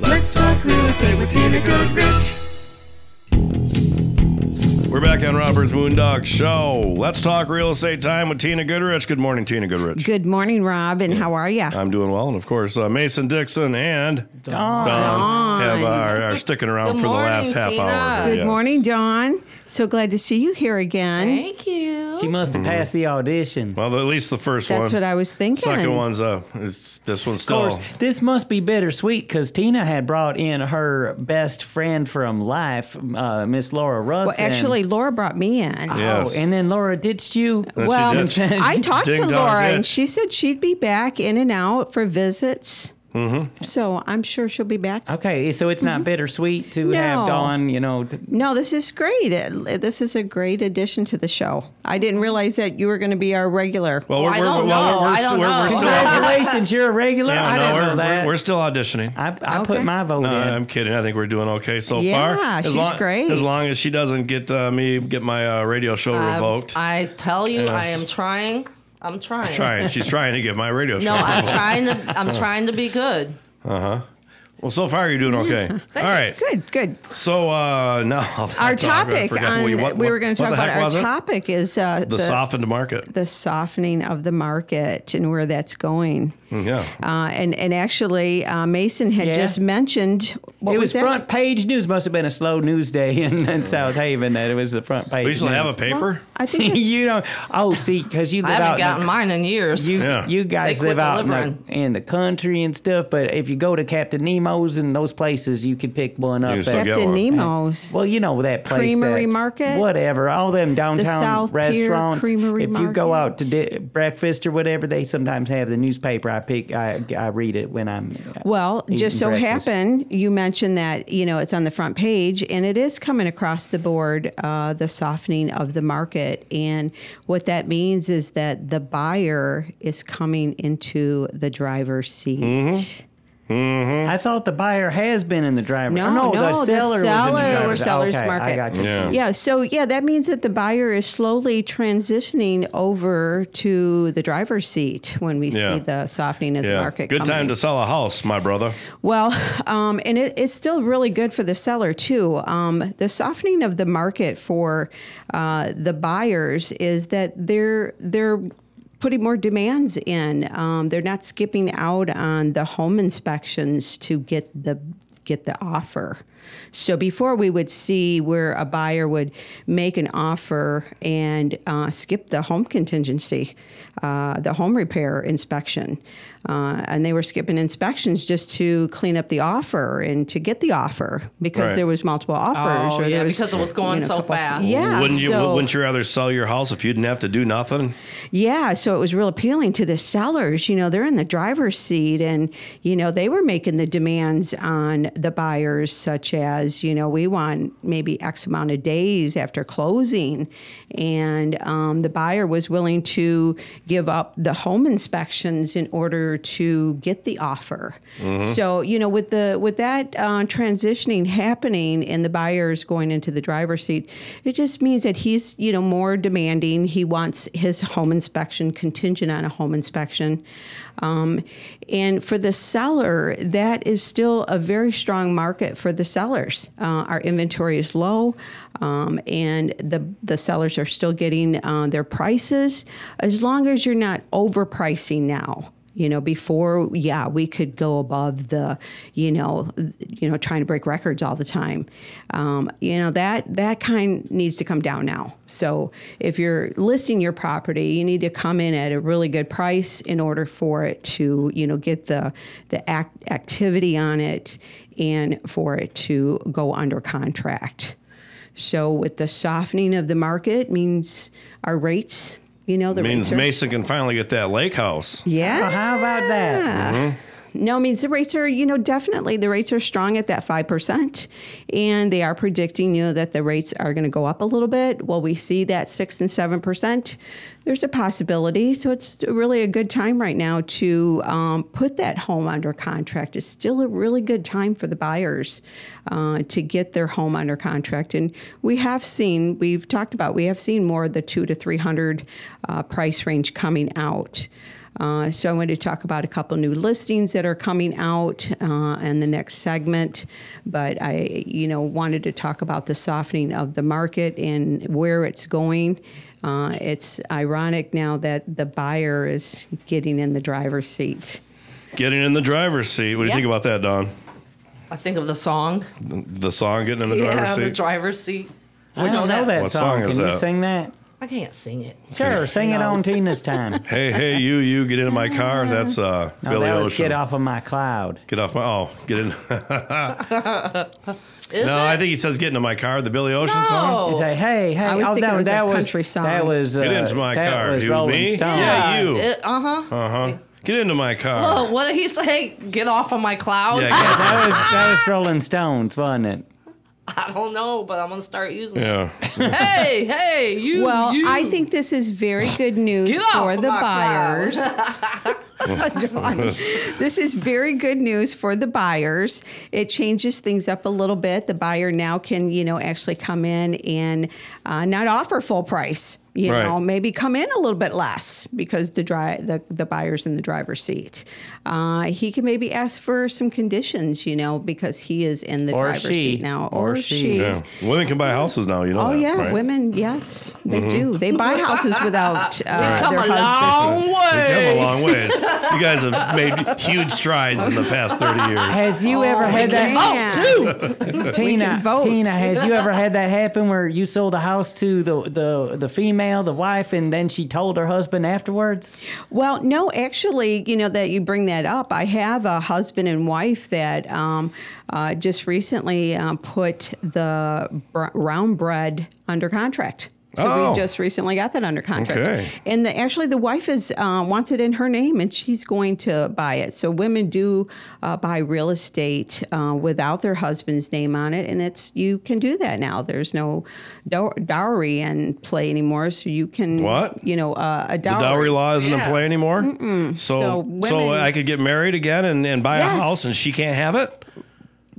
Let's talk real estate with Tina Goodrich. We're back on Rob Bird's Moondog Show. Let's talk real estate time with Tina Goodrich. Good morning, Tina Goodrich. Good morning, Rob, and how are you? I'm doing well, and of course, uh, Mason Dixon and Dawn, have, uh, are, are sticking around Good for the last half Tina. hour. Good Yes. morning, Dawn. So glad to see you here again. Thank you. She must have passed the audition. Well, at least the first one. That's one. what I was thinking. Second one's uh, is, this one's Of still. course, this must be bittersweet because Tina had brought in her best friend from life, uh, Miss Laura Russ. Well, actually, Laura brought me in. and, Yes. oh, and then Laura ditched you. That she well, did. I talked to Ding dong Laura, ditch. and she said she'd be back in and out for visits. Mm-hmm. So I'm sure she'll be back. Okay, so it's not bittersweet to have Mm-hmm. Dawn, you know. t- No, this is great. This is a great addition to the show. I didn't realize that you were going to be our regular. well, we're, I we're, don't well, know. we're, we're I still, don't we're, we're still. Congratulations, you're a regular. Yeah, I no, didn't we're, know that. We're, we're still auditioning. I, I Okay. put my vote No, in. I'm kidding. I think we're doing okay so Yeah, far. As she's long, great. As long as she doesn't get uh, me get my uh, radio show revoked. I tell you, I am trying. I'm trying. trying. She's trying to get my radio show No, I'm trying to. I'm trying to be good. Uh-huh. Well, so far you're doing okay. All right. Good, good. So uh, now Our topic on, what- what- we were going to talk about our topic is uh, The, softened market. the softening of the market and where that's going. Yeah. Uh, and and actually, uh, Mason had Yeah. just mentioned what it was, was that? front page news. Must have been a slow news day in, in South Haven that it was the front page. we still have a news. paper. I think it's, you don't. Oh, see, because you I live out. haven't in gotten the- mine in years. You, Yeah. you guys live out in the, in the country and stuff, but if you go to Captain Nemo's and those places, you could pick one up. can still at- get Captain one. Nemo's. well, you know that place, Creamery that- Market? whatever. All them downtown South Pier restaurants. Creamery if you go out to di- breakfast or whatever, they sometimes have the newspaper. I pick, I, I read it when I'm. uh, Well, just so breakfast. happened, you mentioned that you know it's on the front page, and it is coming across the board. Uh, the softening of the market, and what that means is that the buyer is coming into the driver's seat. Mm-hmm. I thought the buyer has been in the driver. No, no, no, the the seller, was in seller the or driver's. seller's okay, market. I got you. Yeah. Yeah, so yeah, that means that the buyer is slowly transitioning over to the driver's seat when we Yeah. see the softening of the market. Good time to sell a house, my brother. Well, um, and it, it's still really good for the seller too. Um, the softening of the market for uh, the buyers is that they're they're putting more demands in. Um, they're not skipping out on the home inspections to get the get the offer. So before we would see where a buyer would make an offer and uh, skip the home contingency, uh, the home repair inspection, uh, and they were skipping inspections just to clean up the offer and to get the offer because Right. there was multiple offers. Oh, or yeah, was, because it was going you know, so fast. Yeah, wouldn't you? so- Wouldn't you rather sell your house if you didn't have to do nothing? Yeah, so it was real appealing to the sellers. You know, they're in the driver's seat and, you know, they were making the demands on the buyers, such as, you know, we want maybe X amount of days after closing. And um, the buyer was willing to give up the home inspections in order to get the offer. So, you know, with the with that uh, transitioning happening and the buyers going into the driver's seat, it just means that he's, you know, more demanding. He wants his home inspection contingent on a home inspection. Um, and for the seller, that is still a very strong market for the sellers. Uh, our inventory is low, um, and the the sellers are still getting uh, their prices as long as you're not overpricing now. You know, before, yeah, we could go above the, you know, you know, trying to break records all the time. Um, you know that that kind needs to come down now. So if you're listing your property, you need to come in at a really good price in order for it to, you know, get the the act, activity on it and for it to go under contract. So with the softening of the market means our rates, you know, the Means rates are, Mason can finally get that lake house. yeah. Well, how about that? Mm-hmm. No, I mean, the rates are, you know, definitely the rates are strong at that 5%. And they are predicting, you know, that the rates are going to go up a little bit. Well, we see that 6 and 7%. There's a possibility. So it's really a good time right now to um, put that home under contract. It's still a really good time for the buyers uh, to get their home under contract. And we have seen, we've talked about, we have seen more of the two to 300 uh, price range coming out. Uh, so I'm going to talk about a couple new listings that are coming out uh, in the next segment. But I, you know, wanted to talk about the softening of the market and where it's going. Uh, it's ironic now that the buyer is getting in the driver's seat. Getting in the driver's seat. What do you Yeah. think about that, Dawn? I think of the song. The song getting in the yeah, driver's the seat? driver's seat. I don't know that. that What song. song is Can you that? sing that? I can't sing it. Sure, sing it No. on Tina's time. hey, hey, you, you, get into my car. That's uh, No, Billy that was Ocean. get off of my cloud. Get off my. Oh, get in. Is no, it? I think he says get into my car. The Billy Ocean song. You No. say, hey, hey, I was oh, thinking that, it was that a was country song. That was uh, Get into my that car. Was It was Rolling me? Stone. Yeah. you. Uh huh. Uh huh. Get into my car. Oh, what did he say? Get off of my cloud? Yeah, Yeah, that was that was Rolling Stones, wasn't it? I don't know, but I'm gonna start using it. Yeah. Hey, hey, you. Well, you. I think this is very good news for the buyers. cloud. this is very good news for the buyers. It changes things up a little bit. The buyer now can, you know, actually come in and uh, not offer full price. You Right. know, maybe come in a little bit less because the dri- the, the buyer's in the driver's seat. Uh, he can maybe ask for some conditions, you know, because he is in the Or driver's she. seat now, Or or, she. she. Yeah. Women can buy houses now. You know Oh that, yeah, right? Mm-hmm. women. Yes, they do. They buy houses without uh, Come their a husbands. long We've come a long ways. You guys have made huge strides in the past 30 years. Has you ever had that? Man. Tina, can vote. Tina, has you ever had that happen where you sold a house to the, the, the female, the wife, and then she told her husband afterwards? Well, no, actually, you know that you bring that up. I have a husband and wife that um, uh, just recently um, put the br- round bread under contract. So Oh. we just recently got that under contract, Okay. and the, actually the wife is uh, wants it in her name, and she's going to buy it. So women do uh, buy real estate uh, without their husband's name on it, and it's you can do that now. There's no dow- dowry in play anymore, so you can What? you know uh, a The dowry. dowry law isn't in play anymore. So, So so, women- I could get married again and, and buy Yes. a house, and she can't have it.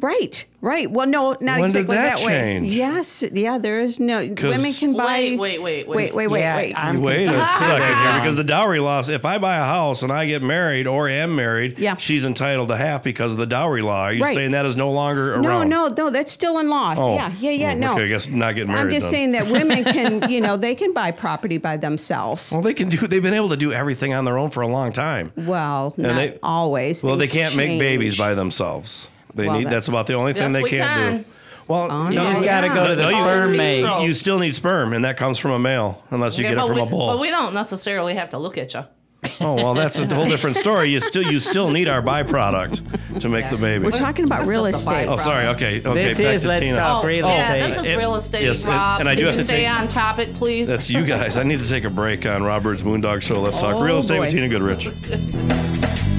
Right, right. Well, no, not When did exactly that that, way. Yes, yeah. There is no women can buy. Wait, wait, wait, wait. wait, wait, wait. Yeah, wait. I'm Wait a second here, because the dowry law. If I buy a house and I get married or am married, Yeah. she's entitled to half because of the dowry law. Are you Right. saying that is no longer around? no, no, no. That's still in law. Oh. Yeah, yeah, yeah. Oh, no. okay, I guess not getting married. I'm just then. saying that women can, you know, they can buy property by themselves. Well, they can do. They've been able to do everything on their own for a long time. Well, not they- always. Well, they can't make babies by themselves. They Well, need. That's, that's- about the only thing Yes, they can't can. do. Well, Oh, You no, just got to go to the No, sperm maid. You still need sperm, and that comes from a male, unless you Okay, get it from we, a bull. But we don't necessarily have to look at you. Oh well, that's a whole different story. You still you still need our byproduct to make the baby. We're talking about That's real estate. Oh, sorry. Okay. Okay. This back is to Let's Tina. Talk oh, Real Oh, yeah, estate. this is real estate, yes, and- Rob. and I do Can have you to stay take- on topic, please? That's you guys. I need to take a break on Rob Bird's Moondog Show. Let's talk Oh, real estate with. Tina Goodrich.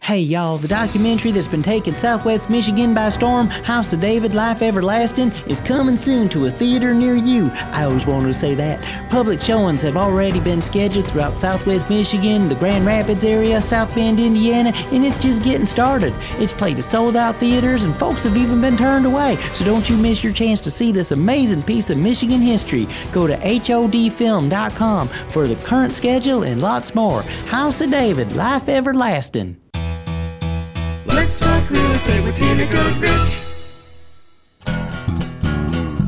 Hey y'all, the documentary that's been taking Southwest Michigan by storm, House of David Life Everlasting, is coming soon to a theater near you. I always wanted to say that. Public showings have already been scheduled throughout Southwest Michigan, the Grand Rapids area, South Bend, Indiana, and it's just getting started. It's played at sold out theaters and folks have even been turned away, so don't you miss your chance to see this amazing piece of Michigan history. Go to HODfilm.com for the current schedule and lots more. House of David, Life Everlasting. Let's talk real estate with Tina Goodrich.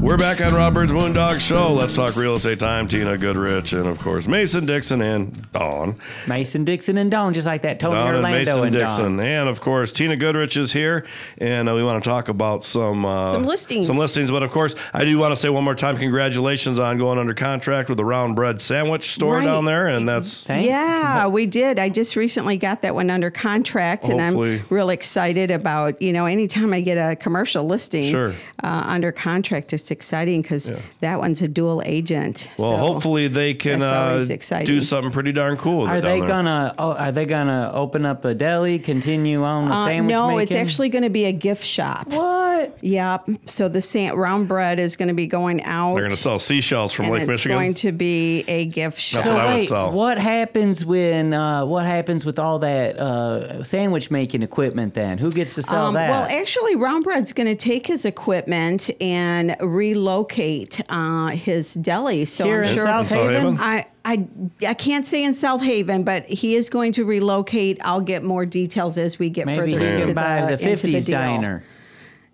We're back on Rob Bird's Moondog Show. Let's talk real estate time. Tina Goodrich and, of course, Mason Dixon and Dawn. Mason Dixon and Dawn, just like that Tony Dawn and Mason and Dixon. Dawn. And, of course, Tina Goodrich is here. And uh, we want to talk about some uh, Some listings. Some listings. But, of course, I do want to say one more time congratulations on going under contract with the Round Bread Sandwich store Right. down there. And that's. Thank- Yeah, we did. I just recently got that one under contract, and I'm real excited about. You know, anytime I get a commercial listing Sure. uh, under contract, it's exciting because that one's a dual agent. Well, So hopefully they can uh, do something pretty darn cool. Are they there. gonna? Oh, are they gonna open up a deli? Continue on the Uh, sandwich no, making? it's actually going to be a gift shop. what? Yep. So the sa- round bread is going to be going out. They're going to sell seashells from and Lake it's Michigan. It's going to be a gift shop. That's what I would wait, sell. what happens when? Uh, what happens with all that uh, sandwich making equipment? Then who gets to sell Um, that? well, actually, Round Bread's going to take his equipment and relocate uh, his deli. So Here I'm in sure. South South Haven? Haven. I, I I can't say in South Haven, but he is going to relocate. I'll get more details as we get Maybe further into can buy the into the fifties deal. diner.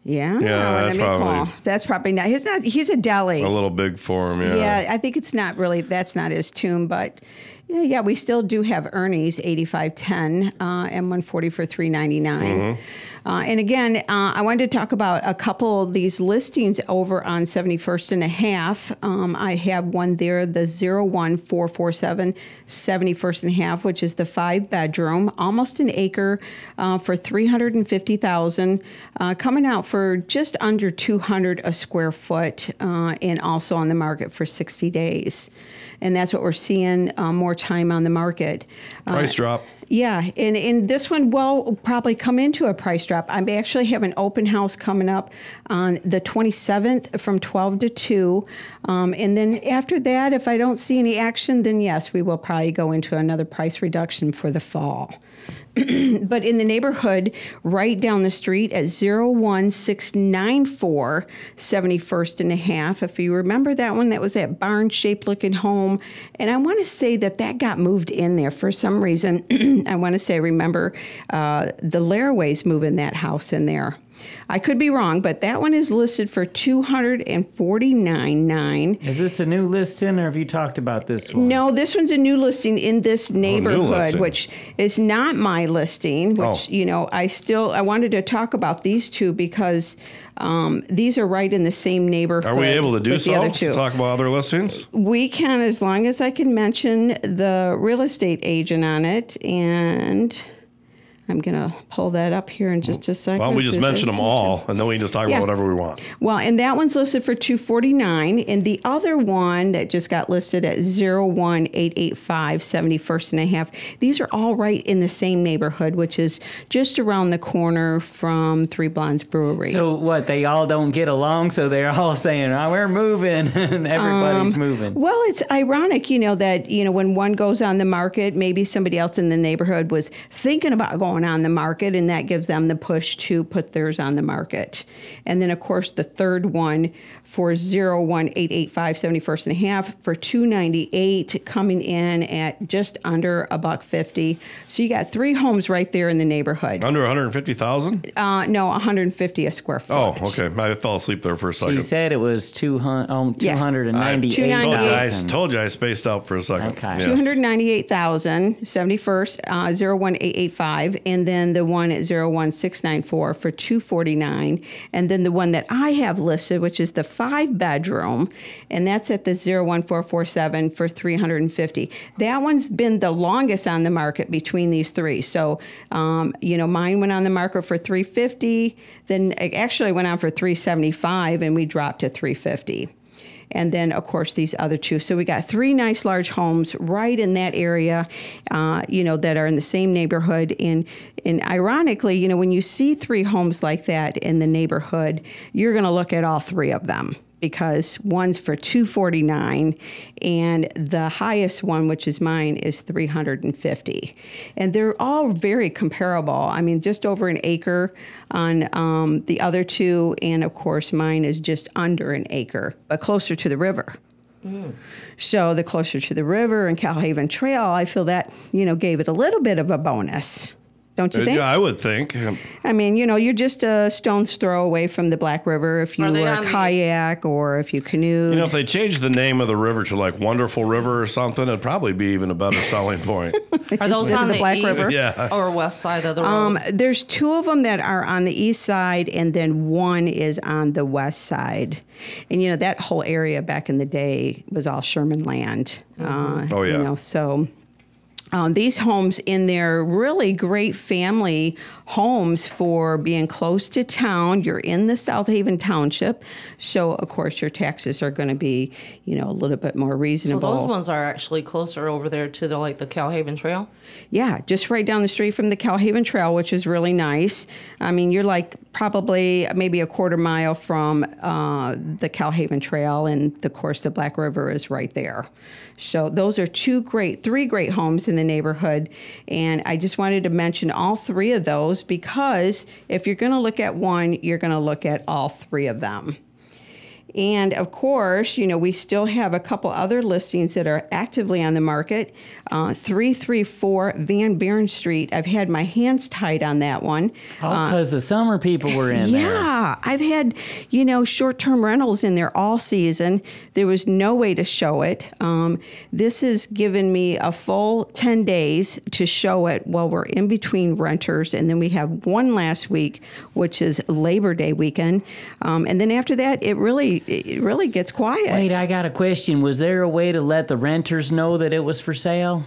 Yeah, Yeah, let that's me call. probably- that's probably not. He's not. He's a deli. a little big for him, yeah. Yeah, I think it's not really that's not his tomb, but yeah, yeah, we still do have Ernie's eighty five ten uh, and one forty for three Mm-hmm. Uh, and again, uh, I wanted to talk about a couple of these listings over on seventy first and a half. Um, I have one there, the 01447 71st and a half, which is the five bedroom, almost an acre uh, for three hundred and fifty thousand, uh, coming out for just under two hundred a square foot, uh, and also on the market for sixty days, and that's what we're seeing uh, more time on the market. Price drop. Yeah, and, and this one will probably come into a price drop. I actually have an open house coming up on the 27th from 12 to 2. Um, and then after that, if I don't see any action, then yes, we will probably go into another price reduction for the fall. but in the neighborhood right down the street at 01694 71st and a half if you remember that one that was that barn shaped looking home. And i want to say that that got moved in there for some reason. I want to say remember uh, the laraways moving that house in there i could be wrong but that one is listed for 249.9 Is this a new listing, or have you talked about this one? no, this one's a new listing in this neighborhood, listing. which is not my listing. Which Oh. you know, I still I wanted to talk about these two because um, these are right in the same neighborhood. Are we able to do with the so? other To two. talk about other listings? We can, as long as I can mention the real estate agent on it, and I'm gonna pull that up here in just a second. Why don't we just mention them all, and then we can just talk Yeah. about whatever we want? Well, and that one's listed for 249 and the other one that just got listed at 01885 71st and a half. These are all right in the same neighborhood, which is just around the corner from Three Blondes Brewery. So what? They all don't get along, so they're all saying, "Oh, we're moving," and everybody's um, moving. Well, it's ironic, you know, that, you know, when one goes on the market, maybe somebody else in the neighborhood was thinking about going on the market, and that gives them the push to put theirs on the market. And then, of course, the third one for 01885 71st and a half for 298 coming in at just under a buck 50. So you got three homes right there in the neighborhood. Under 150,000? Uh, no, 150 a square foot. Oh, okay. I fell asleep there for a second. you said it was 200, oh, Yeah. 298,000. told, you, I 298. told you I spaced out for a second. Okay. Yes. 298,000, 71st, uh, 01885, and then the one at 01694 for 249, and then the one that I have listed, which is the five bedroom, and that's at the 01447 for 350. That one's been the longest on the market between these three. So, um, you know, mine went on the market for 350, then it actually went on for 375, and we dropped to 350 and then of course these other two. So we got three nice large homes right in that area, uh, you know, that are in the same neighborhood. And and ironically, you know, when you see three homes like that in the neighborhood, you're going to look at all three of them because one's for 249 and the highest one which is mine is 350 and they're all very comparable. I mean just over an acre on um, the other two. And of course mine is just under an acre but closer to the river. So the closer to the river and Kal-Haven trail i feel that you know gave it a little bit of a bonus don't you think? Yeah, I would think. I mean, you know, you're just a stone's throw away from the Black River if you Are they were on the- kayak or if you canoe. You know, if they changed the name of the river to like Wonderful River or something, it'd probably be even a better selling point. Are those on the the, Black east River? Yeah. or west side of the road? Um, there's two of them that are on the east side, and then one is on the west side. And you know that whole area back in the day was all Sherman land. Uh, Oh, yeah. You know, so um, these homes in their really great family homes for being close to town. You're in the South Haven Township, so of course your taxes are going to be, you know, a little bit more so reasonable. those ones are actually closer over there to the like the Kal-Haven Trail. Yeah, just right down the street from the Kal-Haven Trail, which is really nice. I mean, you're like probably maybe a quarter mile from uh, the Kal-Haven Trail, and of course, the Black River is right there. So, those are two great, three great homes in the neighborhood. And I just wanted to mention all three of those because if you're going to look at one, you're going to look at all three of them. And of course, you know, we still have a couple other listings that are actively on the market. Uh, 334 Van Buren Street. I've had my hands tied on that one. Oh, because the summer people were in there. Yeah, I've had, you know, short term rentals in there all season. There was no way to show it. Um, this has given me a full 10 days to show it while we're in between renters. And then we have one last week, which is Labor Day weekend. Um, and then after that, it really, it really gets quiet. Wait, I got a question. Was there a way to let the renters know that it was for sale?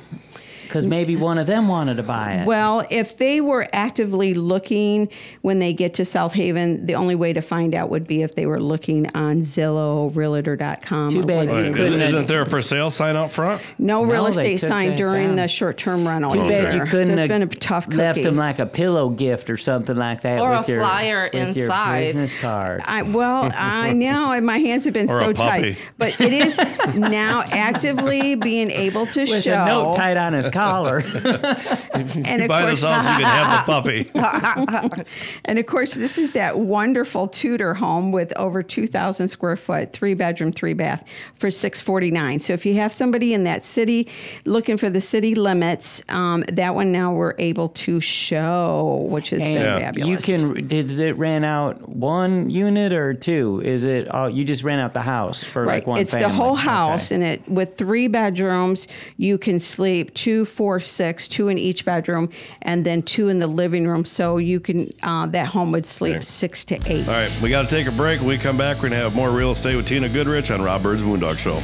Because maybe one of them wanted to buy it. Well, if they were actively looking when they get to South Haven, the only way to find out would be if they were looking on Zillow, Realtor.com. Too bad you Right. couldn't- Isn't there a for sale sign out front? No real No, they estate sign during down. the short-term rental. Too bad either. you couldn't So it's have been a tough cookie. left them like a pillow gift or something like that. Or a your, flyer with your inside. business card. I, well, I know my hands have been Or a so puppy. tight, but it is now actively being able to with show. a note tied on his collar. and of Buy course, this house, you can have the puppy. And of course, this is that wonderful Tudor home with over 2,000 square foot, three bedroom, three bath for 649. So if you have somebody in that city looking for the city limits, um, that one now we're able to show, which has been And fabulous. you can. Does it ran out one unit or two? Is it? Oh, you just rent out the house for Right. like one it's the whole house, Okay. and it with three bedrooms. You can sleep two, four, six, two in each bedroom, and then two in the living room. So you can uh, that home would sleep six to eight. All right, we got to take a break. When we come back, we're going to have more real estate with Tina Goodrich on Rob Bird's Moondog Show.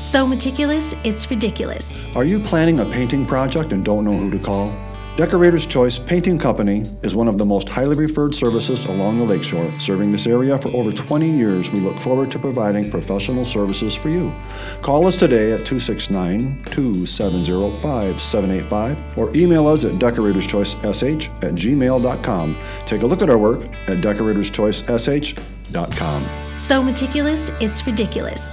So meticulous, it's ridiculous. Are you planning a painting project and don't know who to call? Decorator's Choice Painting Company is one of the most highly referred services along the lakeshore. Serving this area for over 20 years, we look forward to providing professional services for you. Call us today at 269 270 5785 or email us at decoratorschoicesh at gmail.com. Take a look at our work at decoratorschoicesh.com. So meticulous, it's ridiculous.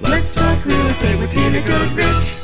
Let's talk real estate with Tina Goodrich.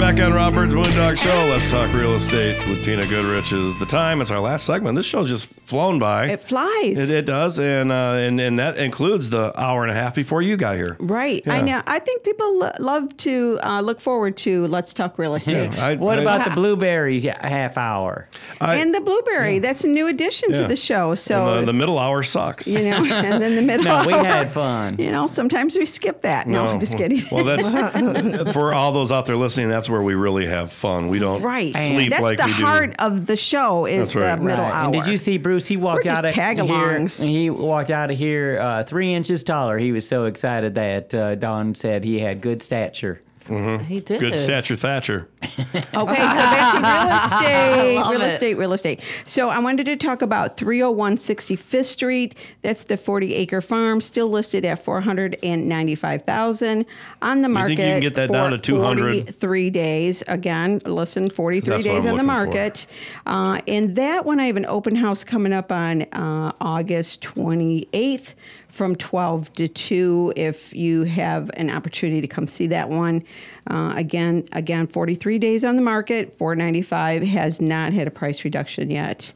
We're back on Robert's Bird's Moondog Show. Let's talk real estate with Tina Goodrich. Is the time? It's our last segment. This show's just flown by. It flies. It, it does, and uh, and and that includes the hour and a half before you got here. Right. I know. I think people lo- love to uh, look forward to Let's Talk Real Estate. I- What I- about the blueberry half hour? I- and the blueberry, that's a new addition Yeah. to the show. So, and the, the middle hour sucks. you know, and then the middle. No, we hour, had fun. You know, sometimes we skip that. No, I'm just kidding. Well, that's for all those out there listening. That's where we really have fun. We don't right. sleep That's like the we do. heart of the show is That's right. the middle Right. hour. And did you see Bruce? He walked We're out just of here. tag-alongs. He walked out of here uh, three inches taller. He was so excited that uh, Dawn said he had good stature. He did. Good stature Thatcher. Okay, so back to real estate, real it. estate, real estate. So I wanted to talk about 301 65th Street. That's the 40 acre farm, still listed at 495,000 on the market, You market. think you can get that down to 200? 43 days. Again, listen, 43 That's days on the market. Uh, and that one, I have an open house coming up on uh, August 28th from 12 to 2 if you have an opportunity to come see that one. Uh, again again 43 days on the market 495 has not had a price reduction yet.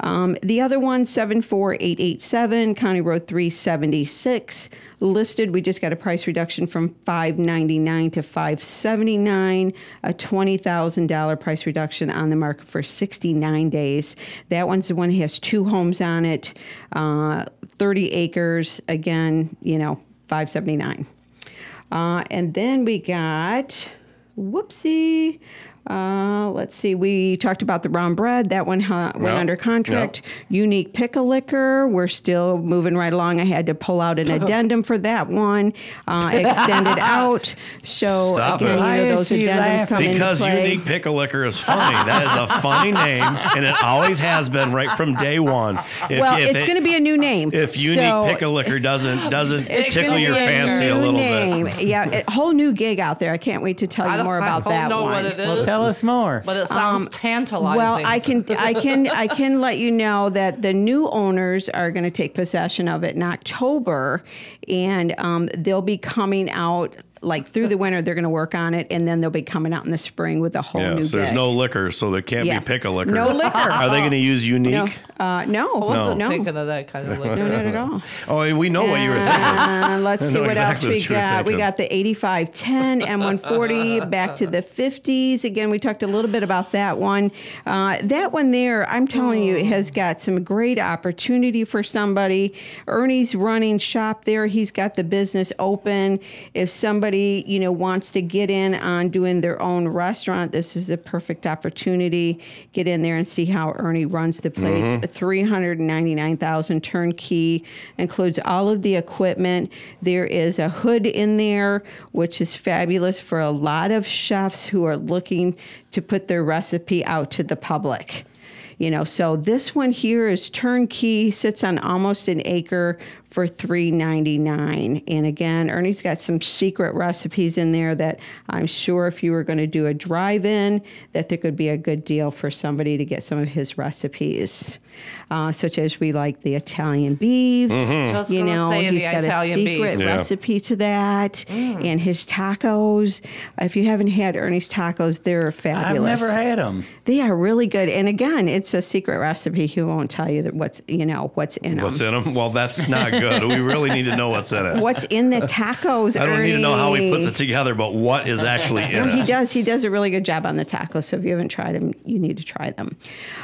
Um, the other one 74887 county road 376 listed. We just got a price reduction from 599 to 579 a $20000 price reduction on the market for 69 days. That one's the one that has two homes on it. Uh, 30 acres again you know 579 uh, and then we got whoopsie uh, let's see. We talked about the brown bread. That one uh, went Yep. under contract. Unique pickle liquor. We're still moving right along. I had to pull out an addendum for that one. Uh, extended out. So Stop again, it. You know those she addendums laughing? come into Because play. unique pickle liquor is funny. That is a funny name, and it always has been right from day one. If, well, if it's it- going to be a new name. If unique So- pickle liquor doesn't doesn't It's tickle gonna your be a fancy a new little name. bit. Yeah, a whole new gig out there. I can't wait to tell you don't, more I about don't that know one. What it is. Well, tell us more. But it sounds tantalizing. Well, I can I can I can let you know that the new owners are going to take possession of it in October, and um, they'll be coming out like through the winter. They're going to work on it, and then they'll be coming out in the spring with a whole Yeah, new. so there's gig. no liquor, so there can't Yeah. be pickle liquor. No liquor. Are they going to use unique? no, uh, no, I wasn't no, thinking of that kind of liquor. no, not at all. Oh, and we know what you were thinking. Uh, let's see what exactly else we what got. We got the 8510 M140 back to the 50s. Again, we talked a little bit about that one. Uh, that one there, I'm telling you, has got some great opportunity for somebody. Ernie's running shop there. He's got the business open. If somebody, you know, wants to get in on doing their own restaurant, this is a perfect opportunity. Get in there and see how Ernie runs the place. Mm-hmm. 399,000 turnkey includes all of the equipment. There is a hood in there, which is fabulous for a lot of chefs who are looking to put their recipe out to the public. You know, so this one here is turnkey, sits on almost an acre for $3.99. And again, Ernie's got some secret recipes in there that I'm sure if you were going to do a drive-in, that there could be a good deal for somebody to get some of his recipes, uh, such as we like the Italian beefs. Just You know, say the he's got Italian a beef. secret Yeah. recipe to that, and his tacos. If you haven't had Ernie's tacos, they're fabulous. I've fabulous. never had them. They are really good, and again, it's a secret recipe. He won't tell you that what's you know what's in them. What's in them? Well, that's not good. We really need to know what's in it. What's in the tacos? I don't need to know how he puts it together, but what is actually in No, he it? does. He does a really good job on the tacos. So if you haven't tried them, you need to try them.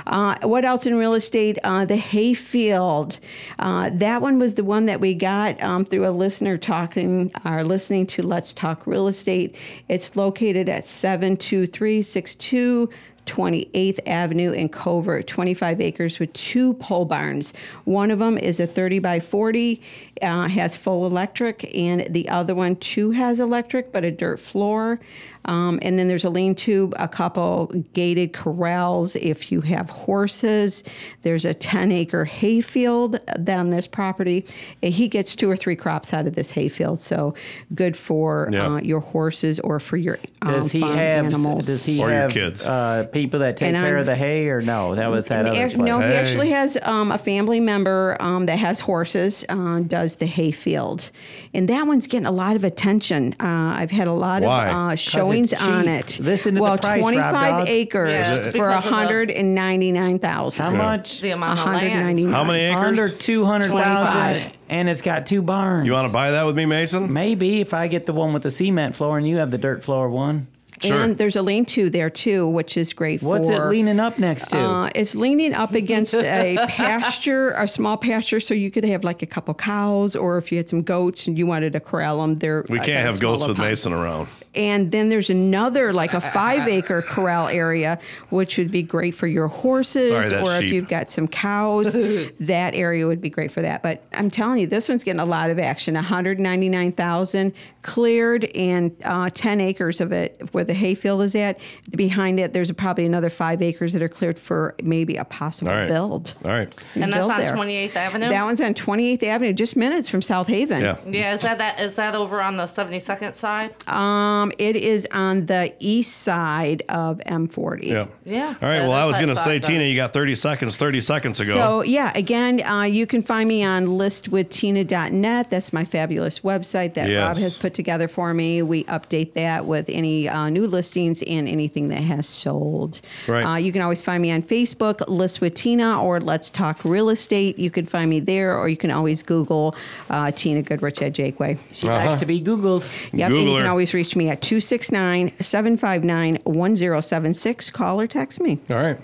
Uh, what else in real estate? Uh, the Hayfield. Uh, that one was the one that we got um, through a listener talking or listening to Let's Talk Real Estate. It's located at seven two three six two. 28th Avenue in Covert, 25 acres with two pole barns. One of them is a 30 by 40, uh, has full electric, and the other one too has electric, but a dirt floor. Um, and then there's a lean to, a couple gated corrals if you have horses. There's a 10 acre hayfield on this property. He gets two or three crops out of this hayfield, so good for Yeah. uh, your horses or for your um, Does he farm have? animals. Does he Or your have kids. Uh, people that take And care I'm- of the hay, or no? That was that other ac- place. No, he actually has um, a family member um, that has horses, uh, does the hay field. And that one's getting a lot of attention. Uh, I've had a lot Why? of uh, 'Cause showings it's on it. Listen to the well, price, Rob 25 Dog. acres Yeah, it's for because of the- 199000 How much? The amount of land. 199. How many acres? Under two hundred thousand, 25. and it's got two barns. You want to buy that with me, Mason? Maybe if I get the one with the cement floor and you have the dirt floor one. Sure. And there's a lean-to there too, which is great What's for. it leaning up next to? Uh, it's leaning up against a pasture, a small pasture, so you could have like a couple cows, or if you had some goats and you wanted to corral them, there. We can't have goats with pond. Mason around. And then there's another, like a five-acre corral area, which would be great for your horses, Sorry, that's or if sheep. you've got some cows, that area would be great for that. But I'm telling you, this one's getting a lot of action. 199,000 cleared, and uh, 10 acres of it where the hayfield is at. Behind it, there's probably another five acres that are cleared for maybe a possible All right. build. All right. And that's build on there. 28th Avenue? That one's on 28th Avenue, just minutes from South Haven. Yeah. Yeah, is that, that is that over on the 72nd side? Um, it is on the east side of M40. Yeah. Yeah. All right. Yeah, well, I was going to say, side, Tina, you got 30 seconds, 30 seconds ago. So yeah, again, uh, you can find me on listwithtina.net. That's my fabulous website that Yes. Rob has put together for me. We update that with any uh, new listings and anything that has sold. Right. Uh, you can always find me on Facebook, List with Tina, or Let's Talk Real Estate. You can find me there, or you can always Google uh, Tina Goodrich at Jaqua. she likes to be Googled. Yep, and you can always reach me at 269 759 1076. Call or text me. All right.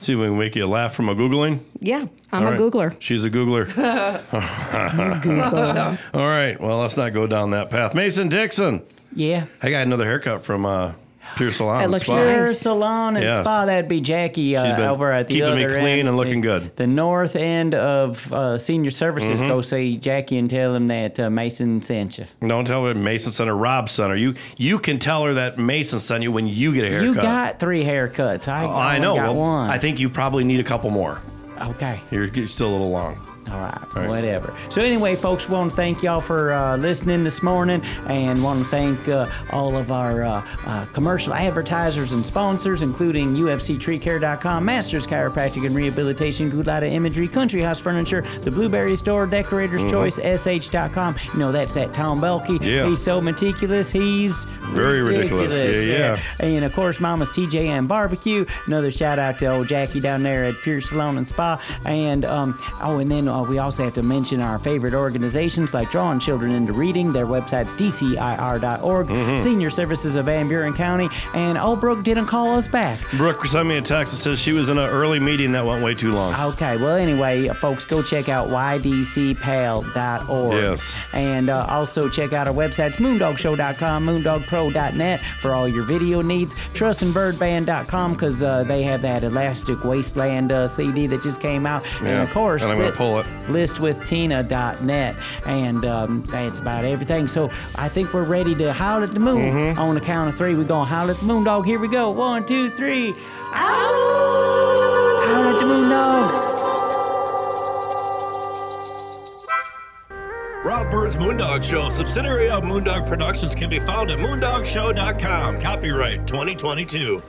See if we can make you laugh from a Googling. Yeah, I'm All a right. Googler. She's a Googler. All right. Well, let's not go down that path. Mason Dixon. Yeah. I got another haircut from uh, Pure Salon. It looks Spa. nice. Pure salon and Yes. spa. That'd be Jackie uh, been over at the keeping me clean end, and looking the, good. The north end of uh, senior services. Mm-hmm. Go see Jackie and tell him that uh, Mason sent you. Don't tell her Mason sent her, Rob sent her. You you can tell her that Mason sent you when you get a haircut. You got three haircuts. I, Oh, I know. Got Well, one. I think you probably need a couple more. okay. You're, you're still a little long. All right, right. whatever. So anyway, folks, want to thank y'all for uh, listening this morning, and want to thank uh, all of our uh, uh, commercial advertisers and sponsors, including UFCTreeCare.com, Masters Chiropractic and Rehabilitation, Gulata Imagery, Country House Furniture, The Blueberry Store, Decorator's Choice, SH.com. You know that's that Tom Belkey. Mm-hmm. Yeah. He's so meticulous. He's Very ridiculous. Yeah, yeah. And of course, Mama's TJ and Barbecue. Another shout out to old Jackie down there at Pure Salon and Spa. And um, oh, and then uh, we also have to mention our favorite organizations like Drawing Children into Reading. Their website's dcir.org. Mm-hmm. Senior Services of Van Buren County. And oh, Brooke didn't call us back. Brooke sent me a text that says she was in an early meeting that went way too long. Okay, well, anyway, folks, go check out ydcpal.org. Yes. And uh, also check out our websites, moondogshow.com, moondogpro.net for all your video needs, trustandbirdband.com because uh, they have that Elastic Wasteland uh, CD that just came out. Yeah, And of course, and I'm gonna pull it. listwithtina.net. And um, that's about everything. So I think we're ready to howl at the moon. Mm-hmm. On the count of three, we're going to howl at the moon dog. Here we go. One, two, three. Howl at the moon dog. Rob Bird's Moondog Show, subsidiary of Moondog Productions, can be found at moondogshow.com. Copyright 2022.